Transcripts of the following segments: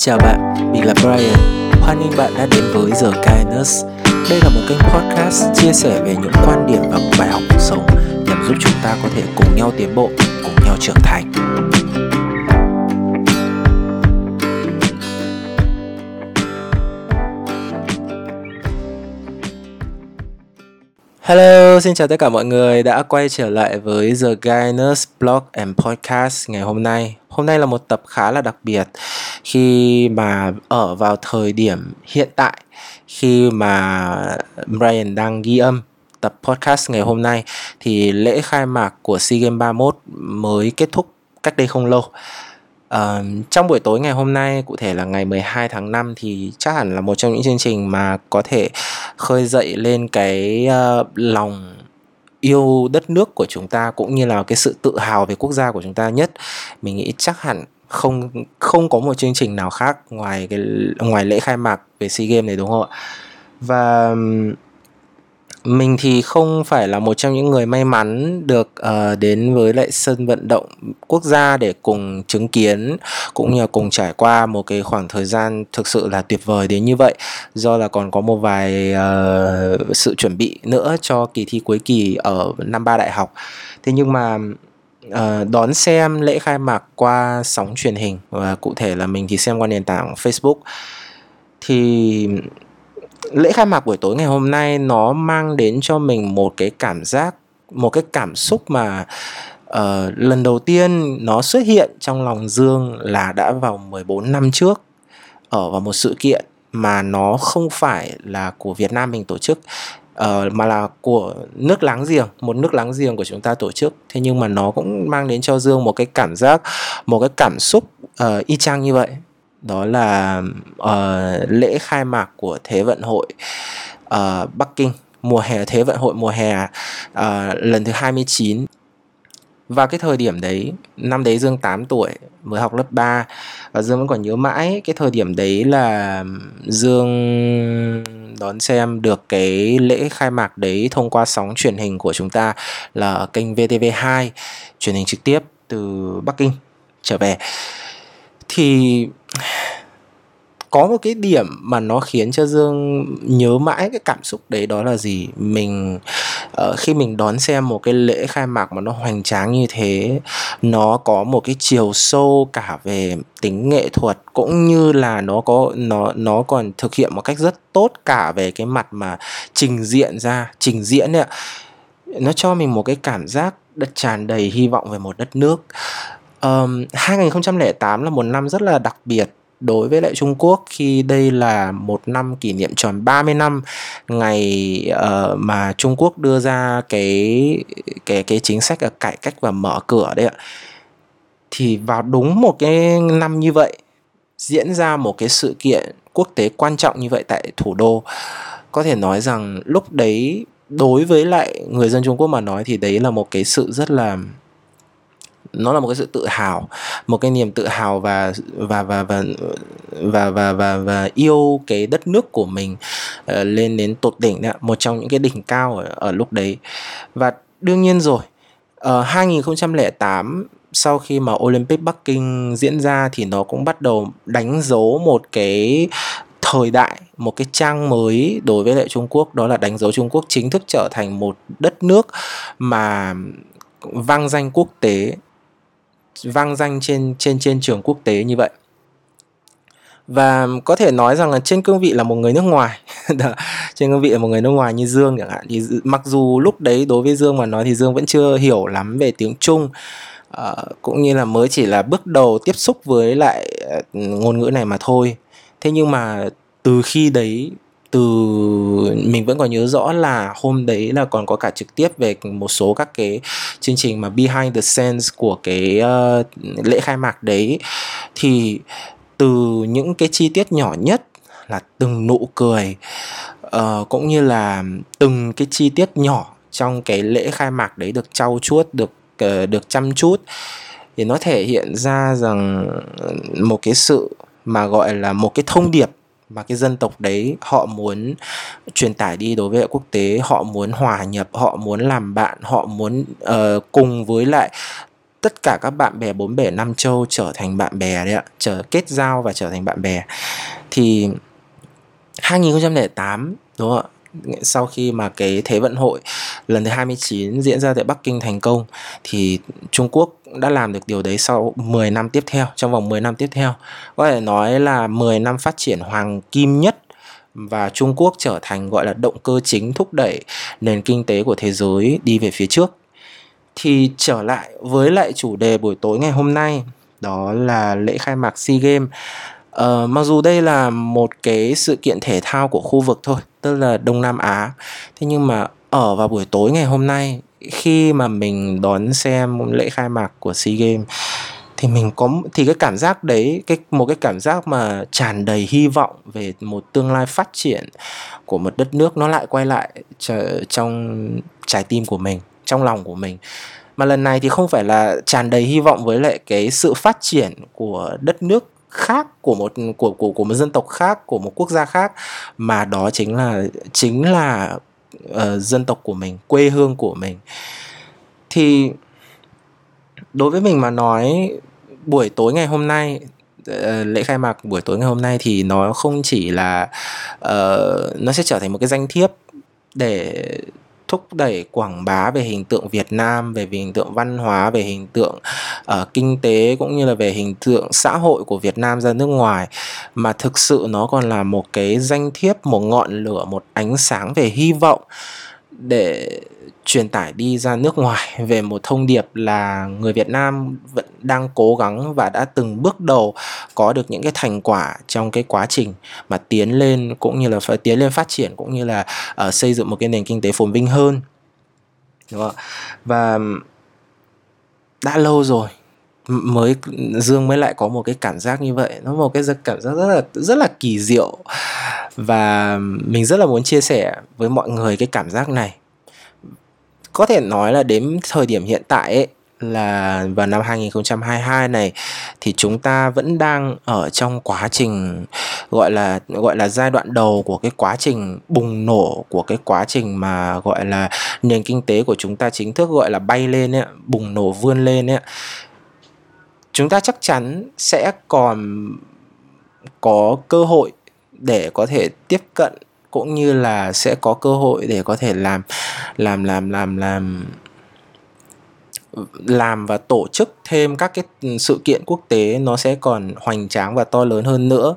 Chào bạn, mình là Brian. Hoan nghênh bạn đã đến với The Kindness. Đây là một kênh podcast chia sẻ về những quan điểm và bài học cuộc sống nhằm giúp chúng ta có thể cùng nhau tiến bộ, cùng nhau trưởng thành. Hello, xin chào tất cả mọi người đã quay trở lại với The Guinness Blog and Podcast ngày hôm nay. Hôm nay là một tập khá là đặc biệt khi mà ở vào thời điểm hiện tại khi mà Brian đang ghi âm tập podcast ngày hôm nay thì lễ khai mạc của SEA Games 31 mới kết thúc cách đây không lâu. Uh, trong buổi tối ngày hôm nay, cụ thể là ngày 12 tháng 5 thì chắc hẳn là một trong những chương trình mà có thể khơi dậy lên cái uh, lòng yêu đất nước của chúng ta cũng như là cái sự tự hào về quốc gia của chúng ta nhất. Mình nghĩ chắc hẳn không không có một chương trình nào khác ngoài cái ngoài lễ khai mạc về SEA Games này đúng không ạ? Và mình thì không phải là một trong những người may mắn được uh, đến với lại sân vận động quốc gia để cùng chứng kiến cũng như là cùng trải qua một cái khoảng thời gian thực sự là tuyệt vời đến như vậy. Do là còn có một vài uh, sự chuẩn bị nữa cho kỳ thi cuối kỳ ở năm ba đại học. Thế nhưng mà uh, đón xem lễ khai mạc qua sóng truyền hình và cụ thể là mình thì xem qua nền tảng Facebook. Thì lễ khai mạc buổi tối ngày hôm nay nó mang đến cho mình một cái cảm giác một cái cảm xúc mà uh, lần đầu tiên nó xuất hiện trong lòng Dương là đã vào 14 năm trước ở vào một sự kiện mà nó không phải là của Việt Nam mình tổ chức uh, mà là của nước láng giềng một nước láng giềng của chúng ta tổ chức. Thế nhưng mà nó cũng mang đến cho Dương một cái cảm giác một cái cảm xúc uh, y chang như vậy đó là uh, lễ khai mạc của Thế vận hội uh, Bắc Kinh mùa hè Thế vận hội mùa hè uh, lần thứ 29 và cái thời điểm đấy năm đấy Dương 8 tuổi mới học lớp 3 và Dương vẫn còn nhớ mãi cái thời điểm đấy là Dương đón xem được cái lễ khai mạc đấy thông qua sóng truyền hình của chúng ta là kênh VTV2 truyền hình trực tiếp từ Bắc Kinh trở về. Thì có một cái điểm mà nó khiến cho dương nhớ mãi cái cảm xúc đấy đó là gì? Mình uh, khi mình đón xem một cái lễ khai mạc mà nó hoành tráng như thế nó có một cái chiều sâu cả về tính nghệ thuật cũng như là nó có nó nó còn thực hiện một cách rất tốt cả về cái mặt mà trình diện ra trình diễn ấy ạ. Nó cho mình một cái cảm giác đất tràn đầy hy vọng về một đất nước um, 2008 là một năm rất là đặc biệt đối với lại Trung Quốc khi đây là một năm kỷ niệm tròn 30 năm ngày uh, mà Trung Quốc đưa ra cái cái cái chính sách là cải cách và mở cửa đấy ạ. Thì vào đúng một cái năm như vậy diễn ra một cái sự kiện quốc tế quan trọng như vậy tại thủ đô có thể nói rằng lúc đấy đối với lại người dân Trung Quốc mà nói thì đấy là một cái sự rất là nó là một cái sự tự hào một cái niềm tự hào và và và và và và và, và yêu cái đất nước của mình uh, lên đến tột đỉnh đấy một trong những cái đỉnh cao ở, ở lúc đấy. Và đương nhiên rồi ờ, uh, 2008 sau khi mà Olympic Bắc Kinh diễn ra thì nó cũng bắt đầu đánh dấu một cái thời đại một cái trang mới đối với lại Trung Quốc đó là đánh dấu Trung Quốc chính thức trở thành một đất nước mà vang danh quốc tế vang danh trên trên trên trường quốc tế như vậy. Và có thể nói rằng là trên cương vị là một người nước ngoài. Trên cương vị là một người nước ngoài như dương chẳng hạn. Thì mặc dù lúc đấy đối với dương mà nói thì dương vẫn chưa hiểu lắm về tiếng trung. Uh, cũng như là mới chỉ là bước đầu tiếp xúc với lại ờ, ngôn ngữ này mà thôi. Thế nhưng mà từ khi đấy từ mình vẫn còn nhớ rõ là hôm đấy là còn có cả trực tiếp về một số các cái chương trình mà behind the scenes của cái uh, lễ khai mạc đấy. Thì từ những cái chi tiết nhỏ nhất là từng nụ cười uh, cũng như là từng cái chi tiết nhỏ trong cái lễ khai mạc đấy được trau chuốt được uh, được chăm chút thì nó thể hiện ra rằng một cái sự mà gọi là một cái thông điệp mà cái dân tộc đấy họ muốn truyền tải đi đối với quốc tế họ muốn hòa nhập họ muốn làm bạn họ muốn uh, cùng với lại tất cả các bạn bè bốn bể năm châu trở thành bạn bè đấy ạ trở kết giao và trở thành bạn bè. Thì 2008 đúng không ạ? Sau khi mà cái Thế vận hội lần thứ 29 diễn ra tại Bắc Kinh thành công thì Trung Quốc đã làm được điều đấy sau 10 năm tiếp theo, trong vòng 10 năm tiếp theo. Có thể nói là 10 năm phát triển hoàng kim nhất và Trung Quốc trở thành gọi là động cơ chính thúc đẩy nền kinh tế của thế giới đi về phía trước. Thì trở lại với lại chủ đề buổi tối ngày hôm nay đó là lễ khai mạc SEA Games Uh, mặc dù đây là một cái sự kiện thể thao của khu vực thôi, tức là Đông Nam Á. Thế nhưng mà ở vào buổi tối ngày hôm nay, khi mà mình đón xem lễ khai mạc của SEA Games, thì mình có thì cái cảm giác đấy, cái, một cái cảm giác mà tràn đầy hy vọng về một tương lai phát triển của một đất nước nó lại quay lại trong trái tim của mình, trong lòng của mình mà lần này thì không phải là tràn đầy hy vọng với lại cái sự phát triển của đất nước khác của một của của của một dân tộc khác của một quốc gia khác mà đó chính là chính là uh, dân tộc của mình quê hương của mình. Thì đối với mình mà nói buổi tối ngày hôm nay ờ, lễ khai mạc buổi tối ngày hôm nay thì nó không chỉ là uh, nó sẽ trở thành một cái danh thiếp để thúc đẩy quảng bá về hình tượng Việt Nam, về hình tượng văn hóa, về hình tượng uh, kinh tế cũng như là về hình tượng xã hội của Việt Nam ra nước ngoài. Mà thực sự nó còn là một cái danh thiếp, một ngọn lửa, một ánh sáng về hy vọng để truyền tải đi ra nước ngoài về một thông điệp là người Việt Nam vẫn đang cố gắng và đã từng bước đầu có được những cái thành quả trong cái quá trình mà tiến lên cũng như là phải tiến lên phát triển cũng như là uh, xây dựng một cái nền kinh tế phồn vinh hơn. Đúng không? và đã lâu rồi mới dương mới lại có một cái cảm giác như vậy. Nó một cái cảm giác rất là rất là kỳ diệu. Và mình rất là muốn chia sẻ với mọi người cái cảm giác này. Có thể nói là đến thời điểm hiện tại ấy, là vào năm 2022 này thì chúng ta vẫn đang ở trong quá trình gọi là gọi là giai đoạn đầu của cái quá trình bùng nổ của cái quá trình mà gọi là nền kinh tế của chúng ta chính thức gọi là bay lên ấy, bùng nổ vươn lên ấy. Chúng ta chắc chắn sẽ còn có cơ hội để có thể tiếp cận cũng như là sẽ có cơ hội để có thể làm làm làm làm làm làm và tổ chức thêm các cái sự kiện quốc tế nó sẽ còn hoành tráng và to lớn hơn nữa.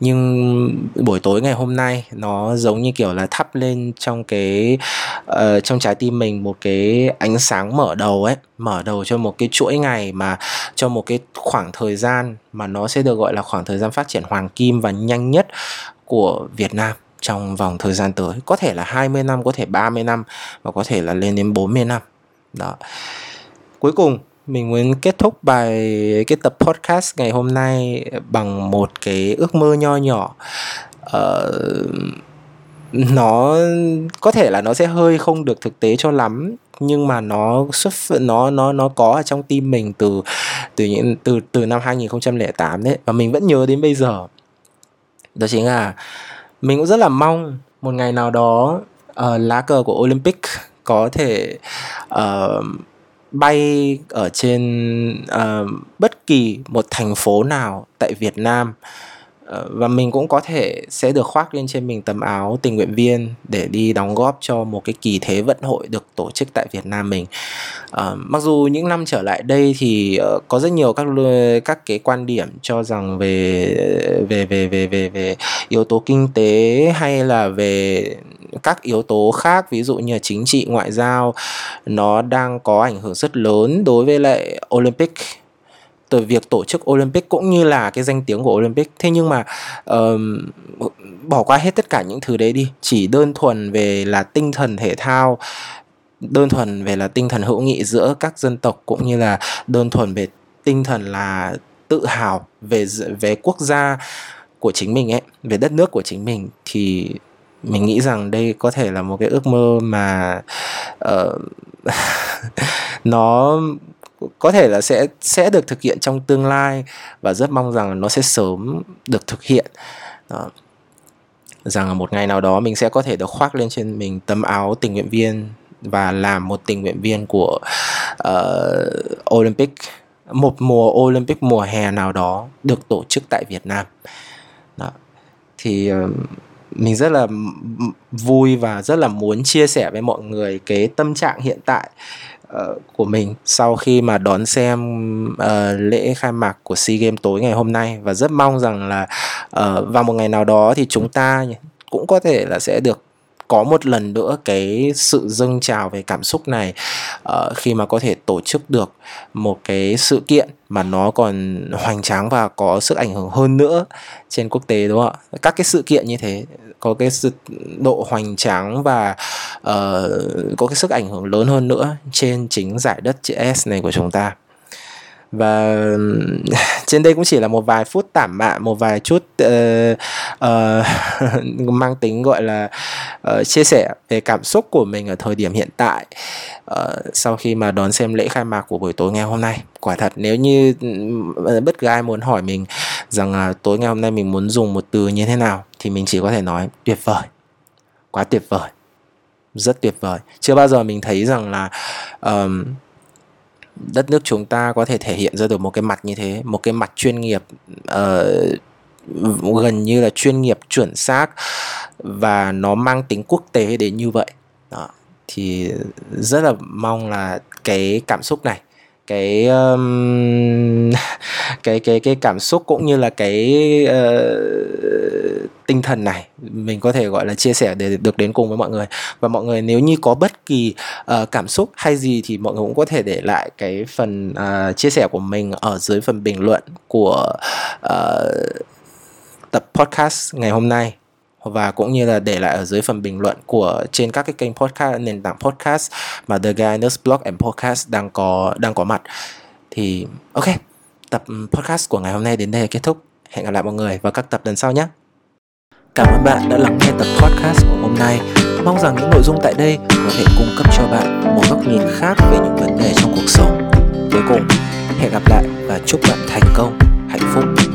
Nhưng buổi tối ngày hôm nay nó giống như kiểu là thắp lên trong cái uh, trong trái tim mình một cái ánh sáng mở đầu ấy mở đầu cho một cái chuỗi ngày mà cho một cái khoảng thời gian mà nó sẽ được gọi là khoảng thời gian phát triển hoàng kim và nhanh nhất của Việt Nam trong vòng thời gian tới. Có thể là 20 năm có thể 30 năm và có thể là lên đến 40 năm đó. Cuối cùng mình muốn kết thúc bài cái tập podcast ngày hôm nay bằng một cái ước mơ nho nhỏ. Uh, nó có thể là nó sẽ hơi không được thực tế cho lắm nhưng mà nó xuất nó nó nó có ở trong tim mình từ từ những từ từ năm 2008 đấy và mình vẫn nhớ đến bây giờ. Đó chính là mình cũng rất là mong một ngày nào đó uh, lá cờ của Olympic có thể uh, bay ở trên uh, bất kỳ một thành phố nào tại Việt Nam. Ờ, và mình cũng có thể sẽ được khoác lên trên mình tấm áo tình nguyện viên để đi đóng góp cho một cái kỳ thế vận hội được tổ chức tại Việt Nam mình. À, mặc dù những năm trở lại đây thì uh, có rất nhiều các các cái quan điểm cho rằng về về về về về về yếu tố kinh tế hay là về các yếu tố khác ví dụ như là chính trị ngoại giao nó đang có ảnh hưởng rất lớn đối với lại Olympic từ việc tổ chức Olympic cũng như là cái danh tiếng của Olympic. Thế nhưng mà uh, bỏ qua hết tất cả những thứ đấy đi. Chỉ đơn thuần về là tinh thần thể thao đơn thuần về là tinh thần hữu nghị giữa các dân tộc cũng như là đơn thuần về tinh thần là tự hào về về quốc gia của chính mình ấy về đất nước của chính mình. Thì mình nghĩ rằng đây có thể là một cái ước mơ mà uh, nó có thể là sẽ sẽ được thực hiện trong tương lai và rất mong rằng nó sẽ sớm được thực hiện đó. rằng là một ngày nào đó mình sẽ có thể được khoác lên trên mình tấm áo tình nguyện viên và làm một tình nguyện viên của uh, Olympic một mùa Olympic mùa hè nào đó được tổ chức tại Việt Nam đó. thì uh, mình rất là vui và rất là muốn chia sẻ với mọi người cái tâm trạng hiện tại uh, của mình sau khi mà đón xem uh, lễ khai mạc của SEA Games tối ngày hôm nay. Và rất mong rằng là uh, vào một ngày nào đó thì chúng ta cũng có thể là sẽ được có một lần nữa cái sự dâng trào về cảm xúc này uh, khi mà có thể tổ chức được một cái sự kiện mà nó còn hoành tráng và có sức ảnh hưởng hơn nữa trên quốc tế đúng không ạ? Các cái sự kiện như thế có cái sự độ hoành tráng và uh, có cái sức ảnh hưởng lớn hơn nữa trên chính giải đất chữ S này của chúng ta và trên đây cũng chỉ là một vài phút tảm mạn một vài chút uh, uh, mang tính gọi là uh, chia sẻ về cảm xúc của mình ở thời điểm hiện tại. Uh, sau khi mà đón xem lễ khai mạc của buổi tối ngày hôm nay. Quả thật nếu như bất cứ ai muốn hỏi mình rằng uh, tối ngày hôm nay mình muốn dùng một từ như thế nào thì mình chỉ có thể nói tuyệt vời. Quá tuyệt vời. Rất tuyệt vời. Chưa bao giờ mình thấy rằng là um, đất nước chúng ta có thể thể hiện ra được một cái mặt như thế một cái mặt chuyên nghiệp uh, gần như là chuyên nghiệp chuẩn xác và nó mang tính quốc tế đến như vậy. Đó thì rất là mong là cái cảm xúc này cái um, cái cái cái cảm xúc cũng như là cái uh, tinh thần này mình có thể gọi là chia sẻ để được đến cùng với mọi người. Và mọi người nếu như có bất kỳ uh, cảm xúc hay gì thì mọi người cũng có thể để lại cái phần uh, chia sẻ của mình ở dưới phần bình luận của uh, tập podcast ngày hôm nay và cũng như là để lại ở dưới phần bình luận của trên các cái kênh podcast nền tảng podcast mà The Guy Nurse Blog and Podcast đang có đang có mặt thì ok tập ừ, podcast của ngày hôm nay đến đây là kết thúc hẹn gặp lại mọi người vào các tập lần sau nhé Cảm ơn bạn đã lắng nghe tập podcast của hôm nay. Mong rằng những nội dung tại đây có thể cung cấp cho bạn một góc nhìn khác về những vấn đề trong cuộc sống. Cuối cùng, hẹn gặp lại và chúc bạn thành công, hạnh phúc